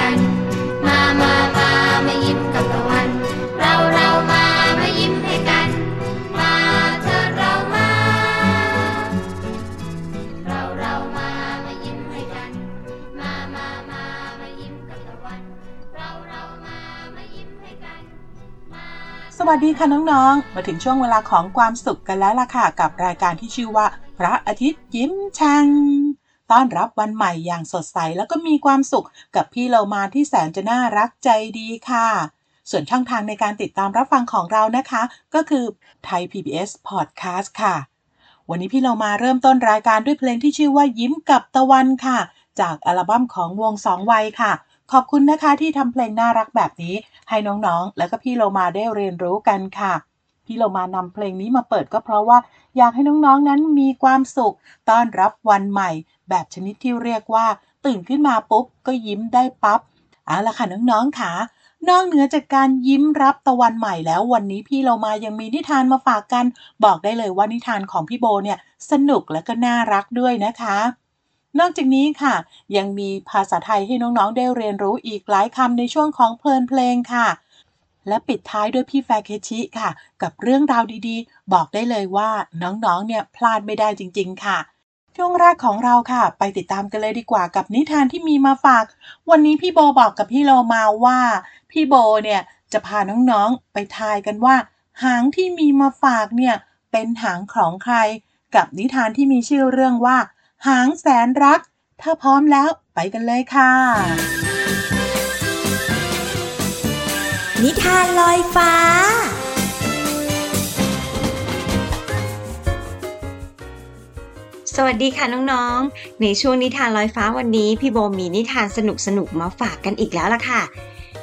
กัน มามามามายิ้มกับตะวัน เราเรามามายิ้มให้กัน มาเธอเรามา เราเรามามายิ้มให้กัน มามามามายิ้มกับตะวัน เราเรามามายิ้มให้กันมาสวัสดีค่ะน้องๆ มาถึงช่วงเวลาของความสุขกันแล้วล่ะค่ะ กับรายการที่ชื่อว่า พระอาทิตย์ยิ้มช่าง ต้อนรับวันใหม่อย่างสดใสแล้วก็มีความสุขกับพี่เรามาที่แสนจะน่ารักใจดีค่ะ ส่วนช่องทางในการติดตามรับฟังของเรานะคะ ก็คือไทย PBS Podcast ค่ะ วันนี้พี่เรามาเริ่มต้นรายการด้วยเพลงที่ชื่อว่ายิ้มกับตะวันค่ะ จากอัลบั้มของวงสองวัยค่ะ ขอบคุณนะคะที่ทำเพลงน่ารักแบบนี้ ให้น้องๆ แล้วก็พี่โลมาได้เรียนรู้กันค่ะ พี่โลมานำเพลงนี้มาเปิดก็เพราะว่า อยากให้น้องๆนั้นมีความสุข ต้อนรับวันใหม่ แบบชนิดที่เรียกว่า ตื่นขึ้นมาปุ๊บ ก็ยิ้มได้ปับ๊บเอาละค่ะน้องๆค่ะนอกเหนือจากการยิ้มรับตะวันใหม่แล้ววันนี้พี่เรามายังมีนิทานมาฝากกัน บอกได้เลยว่านิทานของพี่โบเนี่ยสนุกและก็น่ารักด้วยนะคะ นอกจากนี้ค่ะ ยังมีภาษาไทยให้น้องๆได้เรียนรู้อีกหลายคำในช่วงของเพลินเพลงค่ะ และปิดท้ายด้วยพี่แฟเคชิค่ะ กับเรื่องราวดีๆ บอกได้เลยว่าน้องๆ เนี่ยพลาดไม่ได้จริง ๆ ค่ะ ช่วงแรกของเราค่ะ ไปติดตามกันเลยดีกว่ากับนิทานที่มีมาฝาก วันนี้พี่โบบอกกับพี่โลมาว่า พี่โบเนี่ยจะพาน้องๆ ไปทายกันว่า หางที่มีมาฝากเนี่ยเป็นหางของใคร กับนิทานที่มีชื่อเรื่องว่า หางแสนรัก ถ้าพร้อมแล้วไปกันเลยค่ะ นิทานลอยฟ้า สวัสดีค่ะน้องๆ ในช่วงนิทานลอยฟ้าวันนี้ พี่โบมีนิทานสนุกๆมาฝากกันอีกแล้วล่ะค่ะ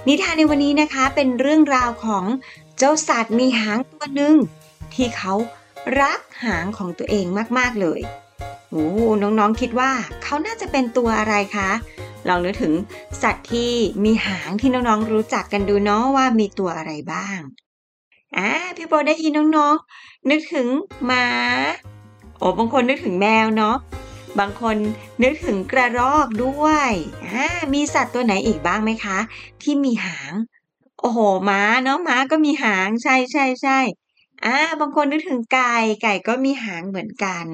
นิทานในวันนี้นะคะเป็นเรื่องราวของเจ้าสัตว์มีหางตัวหนึ่งที่เขารักหางของตัวเองมากๆเลย โอ้น้องๆคิดว่าเขาน่าจะเป็นตัวอะไรคะ ลองนึกถึงสัตว์ที่มีหางที่น้องๆรู้จักกันดูเนาะว่ามีตัวอะไรบ้างอ่าพี่โบได้ยินน้องๆ นึกถึงหมาโอ้บางคนนึกถึงแมวเนาะบางคนนึกถึงกระรอกด้วยอ่ามีสัตว์ตัวไหนอีกบ้างไหมคะ ที่มีหาง โอ้โหม้าเนาะม้าก็มีหางใช่ใช่ใช่อ่าบางคนนึกถึงไก่ไก่ก็มีหางเหมือนกัน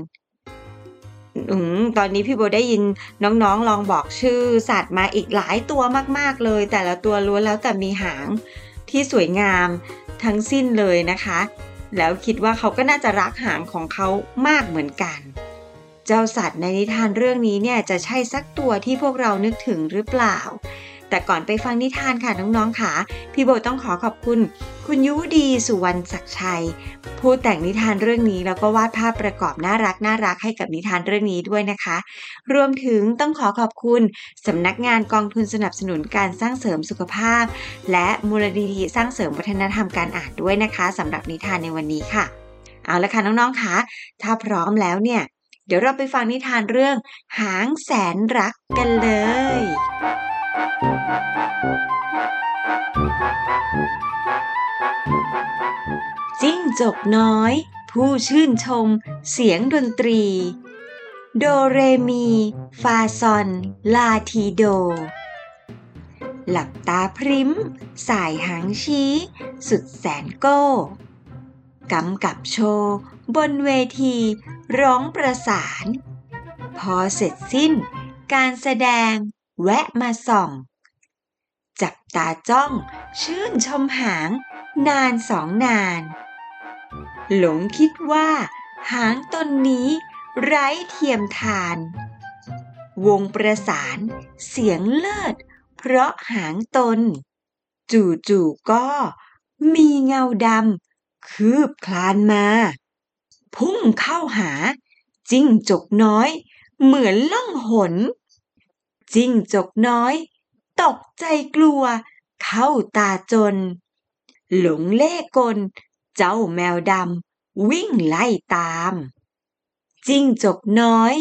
ตอนนี้พี่โบได้ยินน้องๆ ลองบอกชื่อสัตว์มาอีกหลายตัวมาก ๆ เลย แต่ละตัวล้วนแล้วแต่มีหางที่สวยงามทั้งสิ้นเลยนะคะ แล้วคิดว่าเขาก็น่าจะรักหางของเขามากเหมือนกัน เจ้าสัตว์ในนิทานเรื่องนี้เนี่ยจะใช่สักตัวที่พวกเรานึกถึงหรือเปล่า แต่ก่อนไปฟังนิทานค่ะน้องๆค่ะ พี่โบต้องขอขอบคุณ คุณยุดีสุวรรณศักดิ์ชัย ผู้แต่งนิทานเรื่องนี้แล้วก็วาดภาพประกอบน่ารักน่ารักให้กับนิทานเรื่องนี้ด้วยนะคะ รวมถึงต้องขอขอบคุณสำนักงานกองทุนสนับสนุนการสร้างเสริมสุขภาพ และมูลนิธิสร้างเสริมวัฒนธรรมการอ่านด้วยนะคะสำหรับนิทานในวันนี้ค่ะ เอาละค่ะน้องๆค่ะถ้าพร้อมแล้วเนี่ยเดี๋ยวเราไปฟังนิทานเรื่องหางแสนรักกันเลย จิ้งจกน้อย ผู้ชื่นชม เสียงดนตรี โดเรมี ฟาซอน ลาทีโด หลับตาพริ้ม สายหางชี้ สุดแสนโก้กำกับโชว์บนเวที ร้องประสาน พอเสร็จสิ้น การแสดง แวะมาส่อง จับตาจ้อง ชื่นชมหาง นานสองนาน หลงคิดว่า หางตนนี้ ไร้เทียมทาน วงประสาน เสียงเลิศ เพราะหางตน จู่ๆก็ มีเงาดำคืบคลานมา พุ่งเข้าหา จิ้งจกน้อย เหมือนล่องหน จิ้งจกน้อย ตกใจกลัว เข้าตาจน หลงเล่กล เจ้าแมวดำวิ่งไล่ตาม จิ้งจกน้อย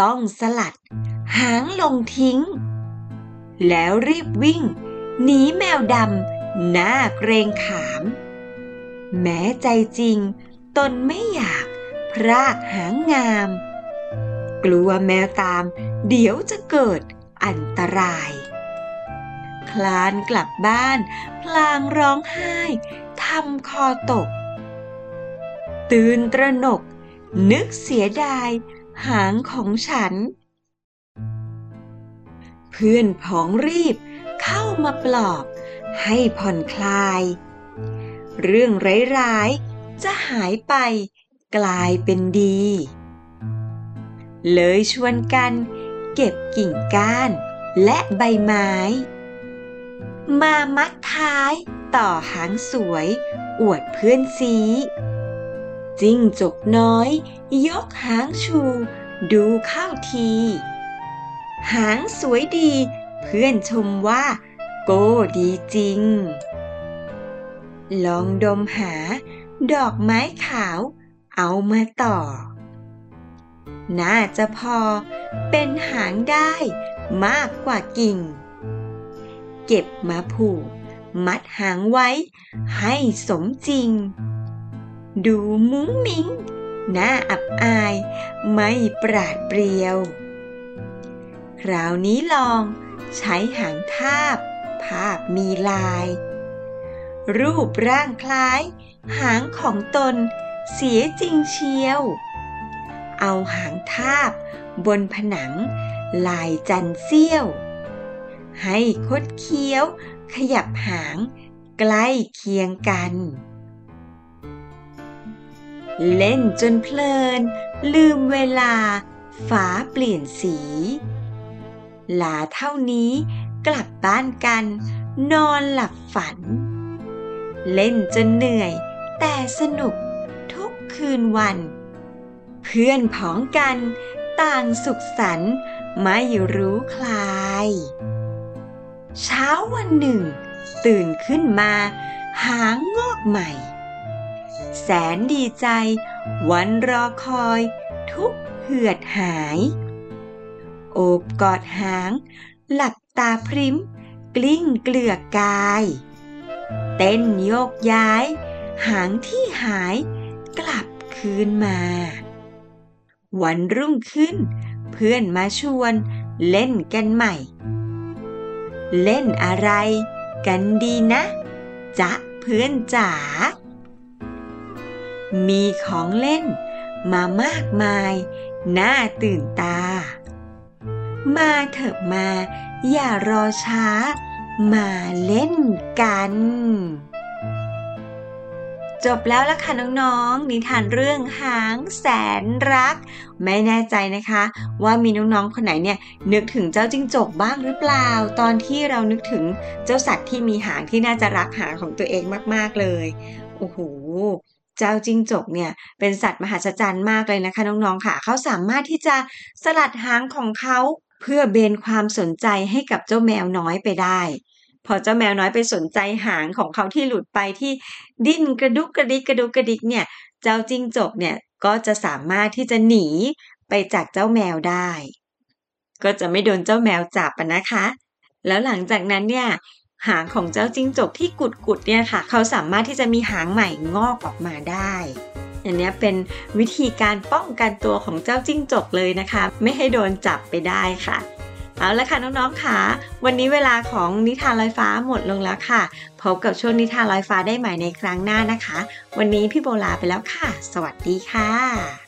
ต้องสลัด หางลงทิ้ง แล้วรีบวิ่งหนีแมวดำหน้าเกรงขาม แม้ใจจริง ตนไม่อยากพรากหางงาม กลัวแมวตาม เดี๋ยวจะเกิด อันตราย คลานกลับบ้าน พลางร้องไห้ทำคอตก ตื่นตระหนก นึกเสียดาย หางของฉัน เพื่อนผองรีบเข้ามาปลอบให้ผ่อนคลาย เรื่องร้ายๆจะหายไปกลายเป็นดี เลยชวนกัน เก็บกิ่งก้าน และใบไม้ มามัดท้ายต่อหางสวย อวดเพื่อนซีจิ้งจกน้อย ยกหางชู ดูเข้าที หางสวยดี เพื่อนชมว่า โก้ดีจริง ลองดมหา ดอกไม้ขาว เอามาต่อ น่าจะพอเป็นหางได้มากกว่ากิ่ง เก็บมาผูก มัดหางไว้ให้สมจริง ดูมุ้งมิ้งน่าอับอายไม่ปราดเปรียว คราวนี้ลองใช้หางทาบ ภาพมีลาย รูปร่างคล้าย หางของตนเสียจริงเชียว เอาหางทาบบนผนัง ลายจันเสี้ยว ให้คดเคี้ยว ขยับหาง ใกล้เคียงกัน เล่นจนเพลิน ลืมเวลาฟ้าเปลี่ยนสี หลาเท่านี้กลับบ้านกัน นอนหลับฝัน เล่นจนเหนื่อย แต่สนุกทุกคืนวัน เพื่อนพ้องกัน ต่างสุขสันต์ไม่รู้คลาย เช้าวันหนึ่ง ตื่นขึ้นมา หางงอกใหม่ แสนดีใจ วันรอคอย ทุกเหือดหาย โอบกอดหาง หลับตาพริมกลิ้งเกลือกกาย เต้นโยกย้าย หางที่หายกลับคืนมา วันรุ่งขึ้น เพื่อนมาชวน เล่นกันใหม่ เล่นอะไรกันดีนะจ๊ะเพื่อนจ๋า มีของเล่นมามากมายน่าตื่นตา มาเถอะมา อย่ารอช้า มาเล่นกัน จบแล้วละค่ะน้องๆ นิทานเรื่องหางแสนรัก ไม่แน่ใจนะคะ ว่ามีน้องๆ คนไหนเนี่ยนึกถึงเจ้าจิ้งจกบ้างหรือเปล่า ตอนที่เรานึกถึงเจ้าสัตว์ที่มีหางที่น่าจะรักหางของตัวเองมากๆเลย โอ้โหเจ้าจิ้งจกเนี่ยเป็นสัตว์มหัศจรรย์มากเลยนะคะน้องๆค่ะ เขาสามารถที่จะสลัดหางของเขาเพื่อเบนความสนใจให้กับเจ้าแมวน้อยไปได้ พอเจ้าแมวน้อยไปสนใจหางของเขาที่หลุดไปที่ดิ้นกระดุกกระดิกกระดุกกระดิกเนี่ย เจ้าจิ้งจกเนี่ยก็จะสามารถที่จะหนีไปจากเจ้าแมวได้ ก็จะไม่โดนเจ้าแมวจับนะคะ แล้วหลังจากนั้นเนี่ยหางของเจ้าจิ้งจกที่กุดกุดเนี่ยค่ะ เขาสามารถที่จะมีหางใหม่งอกออกมาได้อันนี้เป็นวิธีการป้องกันตัวของเจ้าจิ้งจกเลยนะคะ ไม่ให้โดนจับไปได้ค่ะ เอาละค่ะน้องๆค่ะ วันนี้เวลาของนิทานลอยฟ้าหมดลงแล้วค่ะ พบกับช่วงนิทานลอยฟ้าได้ใหม่ในครั้งหน้านะคะ วันนี้พี่โบลาไปแล้วค่ะ สวัสดีค่ะ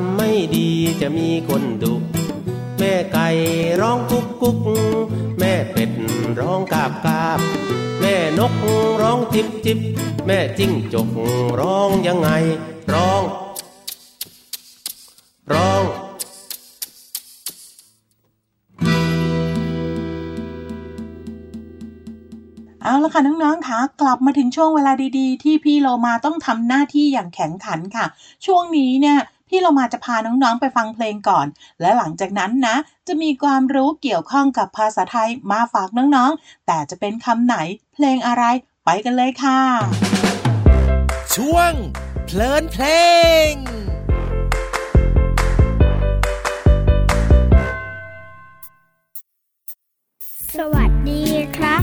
ำไม่ดีจะมีคนดุ แม่ไก่ร้องกุ๊กกุ๊ก แม่เป็ดร้องกาบกาบ แม่นกร้องจิบจิบ แม่จิ้งจกร้องยังไง ร้อง ร้องเอาละค่ะน้องๆค่ะกลับมาถึงช่วงเวลาดีๆ ที่พี่โลมาต้องทำหน้าที่อย่างแข็งขันค่ะ ช่วงนี้เนี่ย พี่โลมาจะพาน้องๆไปฟังเพลงก่อน และหลังจากนั้นนะ จะมีความรู้เกี่ยวข้องกับภาษาไทยมาฝากน้องๆ แต่จะเป็นคำไหน เพลงอะไร ไปกันเลยค่ะ ช่วง เพลินเพลงสวัสดีครับ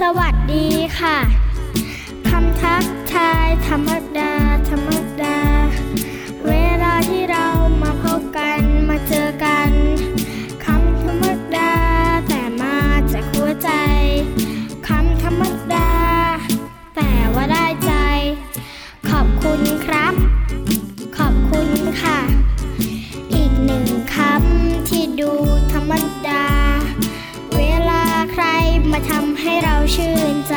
สวัสดีค่ะ คำทักทายธรรมดาธรรมดาเวลาที่ เรามาพบกันมาเจอกันคำธรรมดา แต่มาจากหัวใจคำธรรมดา แต่ว่าได้ใจ ขอบคุณครับ ขอบคุณค่ะ อีกหนึ่งคำที่ดูธรรมดา เวลาใครมาทำให้เราชื่นใจ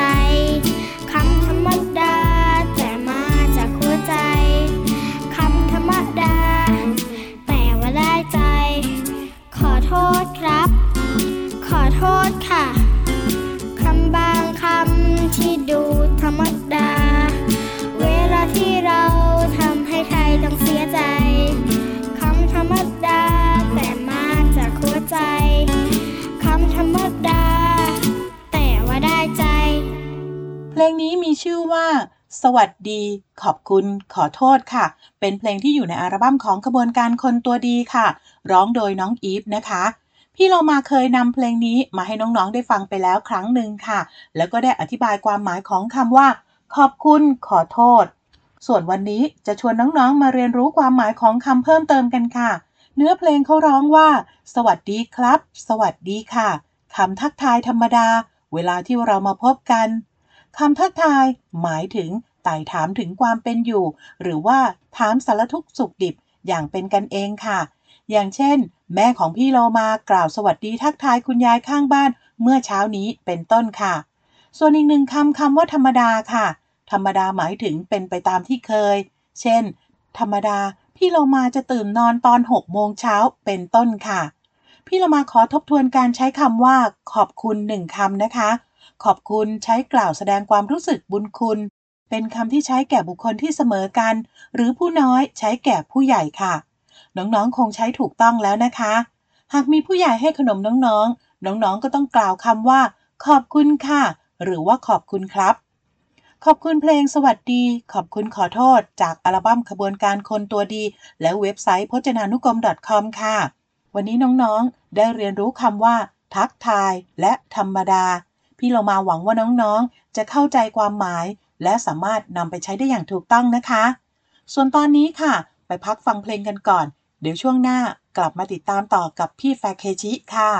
มีชื่อว่า สวัสดี ขอบคุณ ขอโทษค่ะ เป็นเพลงที่อยู่ในอัลบั้มของขบวนการคนตัวดีค่ะ ร้องโดยน้องอีฟนะคะ พี่เรามาเคยนำเพลงนี้มาให้น้องๆได้ฟังไปแล้วครั้งหนึ่งค่ะ แล้วก็ได้อธิบายความหมายของคำว่า ขอบคุณ ขอโทษ ส่วนวันนี้จะชวนน้องๆมาเรียนรู้ความหมายของคำเพิ่มเติมกันค่ะ เนื้อเพลงเขาร้องว่า สวัสดีครับ สวัสดีค่ะคำทักทายธรรมดา เวลาที่เรามาพบกัน คำทักทาย หมายถึงไต่ถามถึงความเป็นอยู่ หรือว่าถามสารทุกข์สุขดิบอย่างเป็นกันเองค่ะ อย่างเช่น แม่ของพี่โลมากล่าวสวัสดีทักทายคุณยายข้างบ้าน เมื่อเช้านี้เป็นต้นค่ะ ส่วนอีกหนึ่งคำคำว่าธรรมดาค่ะ ธรรมดาหมายถึงเป็นไปตามที่เคย เช่น ธรรมดาพี่เรมาจะตื่นนอนตอน6โมงเช้าเป็นต้นค่ะ พี่เรมาขอทบทวนการใช้คำว่า ขอบคุณหนึ่งคำนะคะ ขอบคุณใช้กล่าวแสดงความรู้สึกบุญคุณ เป็นคำที่ใช้แก่บุคคลที่เสมอกัน หรือผู้น้อยใช้แก่ผู้ใหญ่ค่ะ น้องๆ คงใช้ถูกต้องแล้วนะคะ หากมีผู้ใหญ่ให้ขนมน้องๆ น้องๆ ก็ต้องกล่าวคำว่า ขอบคุณค่ะ หรือว่าขอบคุณครับ ขอบคุณเพลงสวัสดี ขอบคุณขอโทษ จากอัลบั้มขบวนการคนตัวดี และเว็บไซต์พจนานุกรม .com ค่ะ วันนี้น้องๆ ได้เรียนรู้คำว่า ทักทาย และธรรมดา พี่เรามาหวังว่าน้องๆ จะเข้าใจความหมาย และสามารถนำไปใช้ได้อย่างถูกต้องนะคะ ส่วนตอนนี้ค่ะ ไปพักฟังเพลงกันก่อน เดี๋ยวช่วงหน้ากลับมาติดตามต่อกับพี่แฟเคชิค่ะ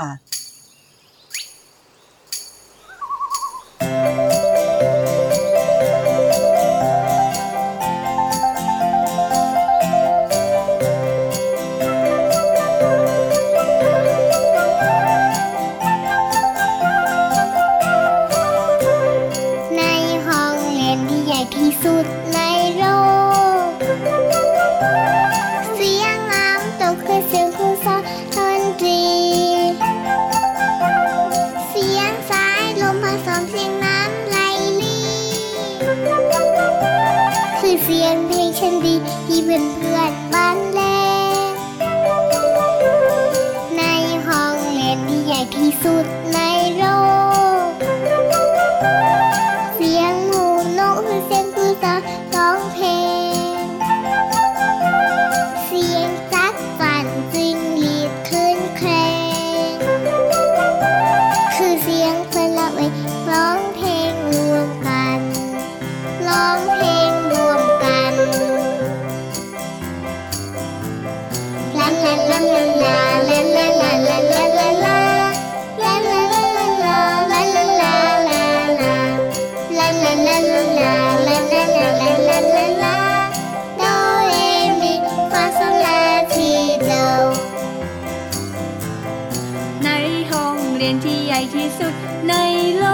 ในห้องเรียนที่ใหญ่ที่สุดในโล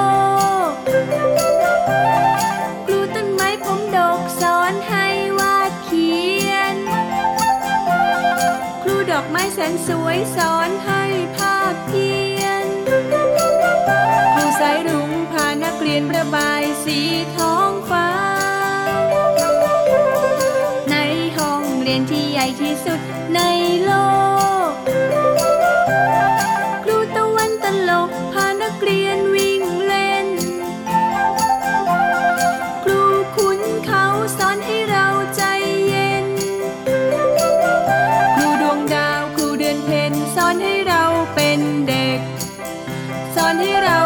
ก ครูต้นไม้ผมดกสอนให้วาดเขียน ครูดอกไม้แสนสวยสอนให้ภาพเพียน ครูสายรุ ยนระบายสีท้องฟ้า ในห้องเรียนที่ใหญ่ที่สุดในโลก ครูตะวันตลกพานักเรียนวิ่งเล่น ครูขุนเขาสอนให้เราใจเย็น ครูดวงดาวครูเดือนเพ็ญสอนให้เราเป็นเด็ก สอนให้เรา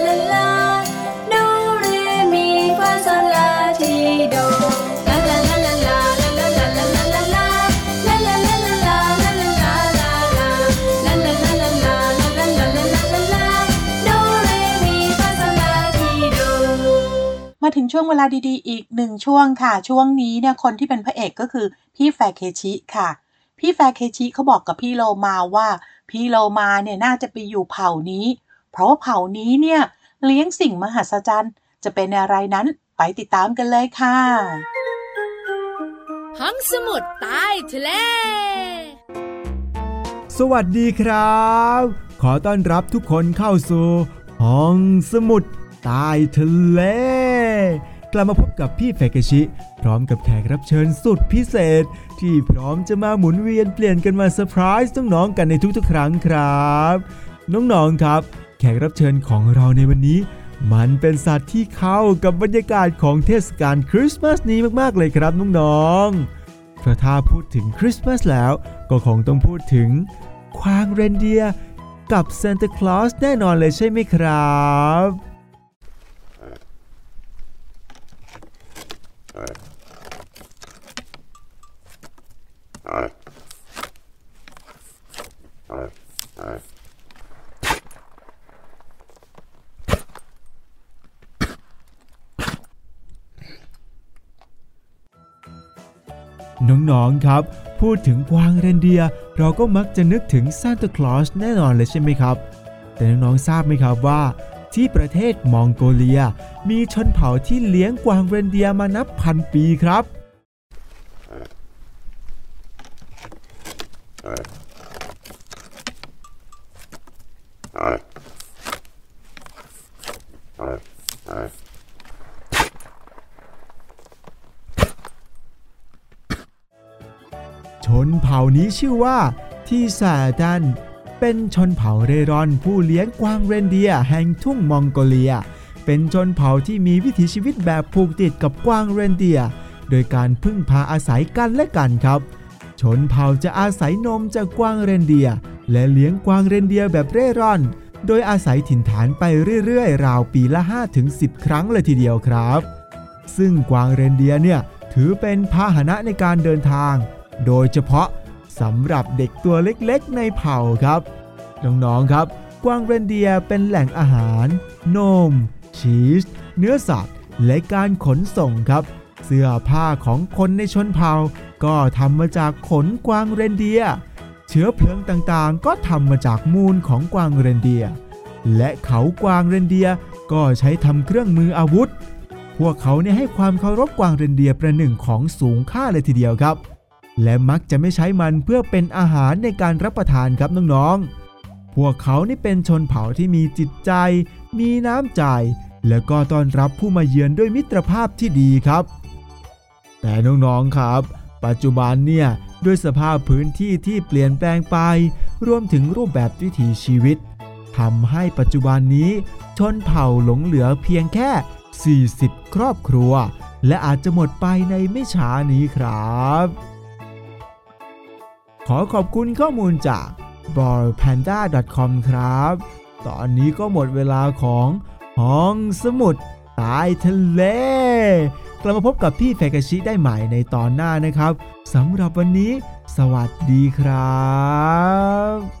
ถึงช่วงเวลาดีๆ อีกหนึ่งช่วงค่ะ ช่วงนี้เนี่ยคนที่เป็นพระเอกก็คือพี่แฟเคชิค่ะ พี่แฟเคชิเขาบอกกับพี่โลมาว่า พี่โลมาเนี่ยน่าจะไปอยู่เผ่านี้ เพราะว่าเผ่านี้เนี่ยเลี้ยงสิ่งมหัศจรรย์จะเป็นอะไรนั้นไปติดตามกันเลยค่ะ ห้องสมุดใต้ทะเล สวัสดีครับ ขอต้อนรับทุกคนเข้าสู่ห้องสมุดใต้ทะเล กลับมาพบกับพี่เฟกชิ พร้อมกับแขกรับเชิญสุดพิเศษ ที่พร้อมจะมาหมุนเวียนเปลี่ยนกันมาเซอร์ไพรส์น้องๆกันในทุกๆ ครั้งครับ น้องๆครับ แขกรับเชิญของเราในวันนี้ มันเป็นสัตว์ที่เข้ากับบรรยากาศของเทศกาลคริสต์มาสนี้มากๆเลยครับน้องๆเพราะถ้าพูดถึงคริสต์มาสแล้วก็คงต้องพูดถึงควางเรนเดียร์กับซานตาคลอสแน่นอนเลยใช่ไหมครับ น้องๆครับ พูดถึงกวางเรนเดียเราก็มักจะนึกถึงซานตาคลอสแน่นอนเลยใช่ไหมครับ แต่น้องๆทราบไหมครับว่า ที่ประเทศมองโกเลีย มีชนเผ่าที่เลี้ยงกวางเรนเดียมานับพันปีครับ ช นเผ่านี้ชื่อว่าทีซาดัน เป็นชนเผ่าเร่ร่อนผู้เลี้ยงกวางเรนเดียแห่งทุ่งมองโกเลีย เป็นชนเผ่าที่มีวิถีชีวิตแบบผูกติดกับกวางเรนเดีย โดยการพึ่งพาอาศัยกันและกันครับ ชนเผ่าจะอาศัยนมจากกวางเรนเดีย และเลี้ยงกวางเรนเดียแบบเร่ร่อน โดยอาศัยถิ่นฐานไปเรื่อยๆ ราวปีละ 5-10 ครั้งเลยทีเดียวครับ ซึ่งกวางเรนเดียเนี่ยถือเป็นพาหนะในการเดินทาง โดยเฉพาะสำหรับเด็กตัวเล็กๆ ในเผ่าครับ น้องๆครับ กวางเรนเดียเป็นแหล่งอาหาร นม ชีส เนื้อสัตว์ และการขนส่งครับ เสื้อผ้าของคนในชนเผ่า ก็ทำมาจากขนกวางเรนเดีย เชื้อเพลิงต่างๆ ก็ทำมาจากมูลของกวางเรนเดีย และเขากวางเรนเดียก็ใช้ทำเครื่องมืออาวุธ พวกเขาเนี่ยให้ความเคารพกวางเรนเดียประหนึ่งของสูงค่าเลยทีเดียวครับ และมักจะไม่ใช้มันเพื่อเป็นอาหารในการรับประทานครับน้องๆ พวกเขานี่เป็นชนเผ่าที่มีจิตใจ มีน้ำใจ แล้วก็ต้อนรับผู้มาเยือนด้วยมิตรภาพที่ดีครับ แต่น้องๆครับ ปัจจุบันเนี่ยด้วยสภาพพื้นที่ที่เปลี่ยนแปลงไป รวมถึงรูปแบบวิถีชีวิตทำให้ปัจจุบันนี้ ชนเผ่าหลงเหลือเพียงแค่ 40 ครอบครัว และอาจจะหมดไปในไม่ช้านี้ครับ อขอบคุณข้อมูลจาก b o r p a n d a c o m ครับ ตอนนี้ก็หมดเวลาของห้องสมุดใต้ทะเล กลับมาพบกับพี่แฟกชิได้ใหม่ในตอนหน้านะครับสำหรับวันนี้ สวัสดีครับ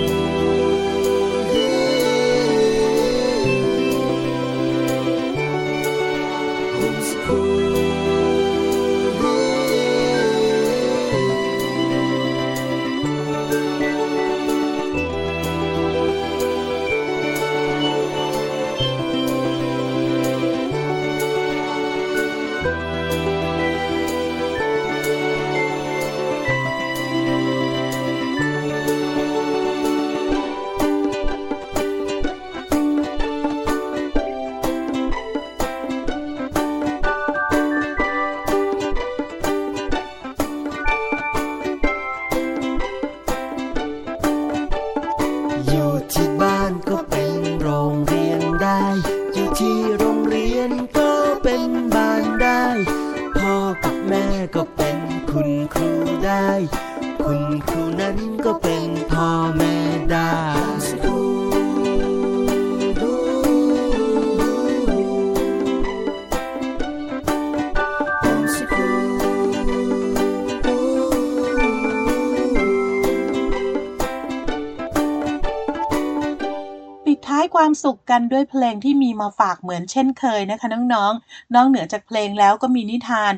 ความสุขกันด้วยเพลงที่มีมาฝากเหมือนเช่นเคยนะคะน้องๆ นอกเหนือจากเพลงแล้วก็มีนิทาน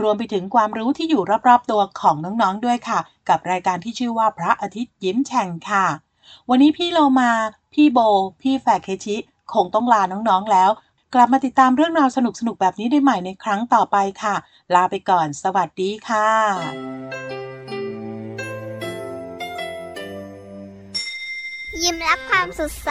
รวมไปถึงความรู้ที่อยู่รอบๆตัวของน้องๆด้วยค่ะ กับรายการที่ชื่อว่าพระอาทิตย์ยิ้มแฉ่งค่ะ วันนี้พี่โลมา พี่โบ พี่แฝกเคชิ คงต้องลาน้องๆแล้ว กลับมาติดตามเรื่องราวสนุกๆแบบนี้ได้ใหม่ในครั้งต่อไปค่ะ ลาไปก่อน สวัสดีค่ะยิ้มรับความสดใส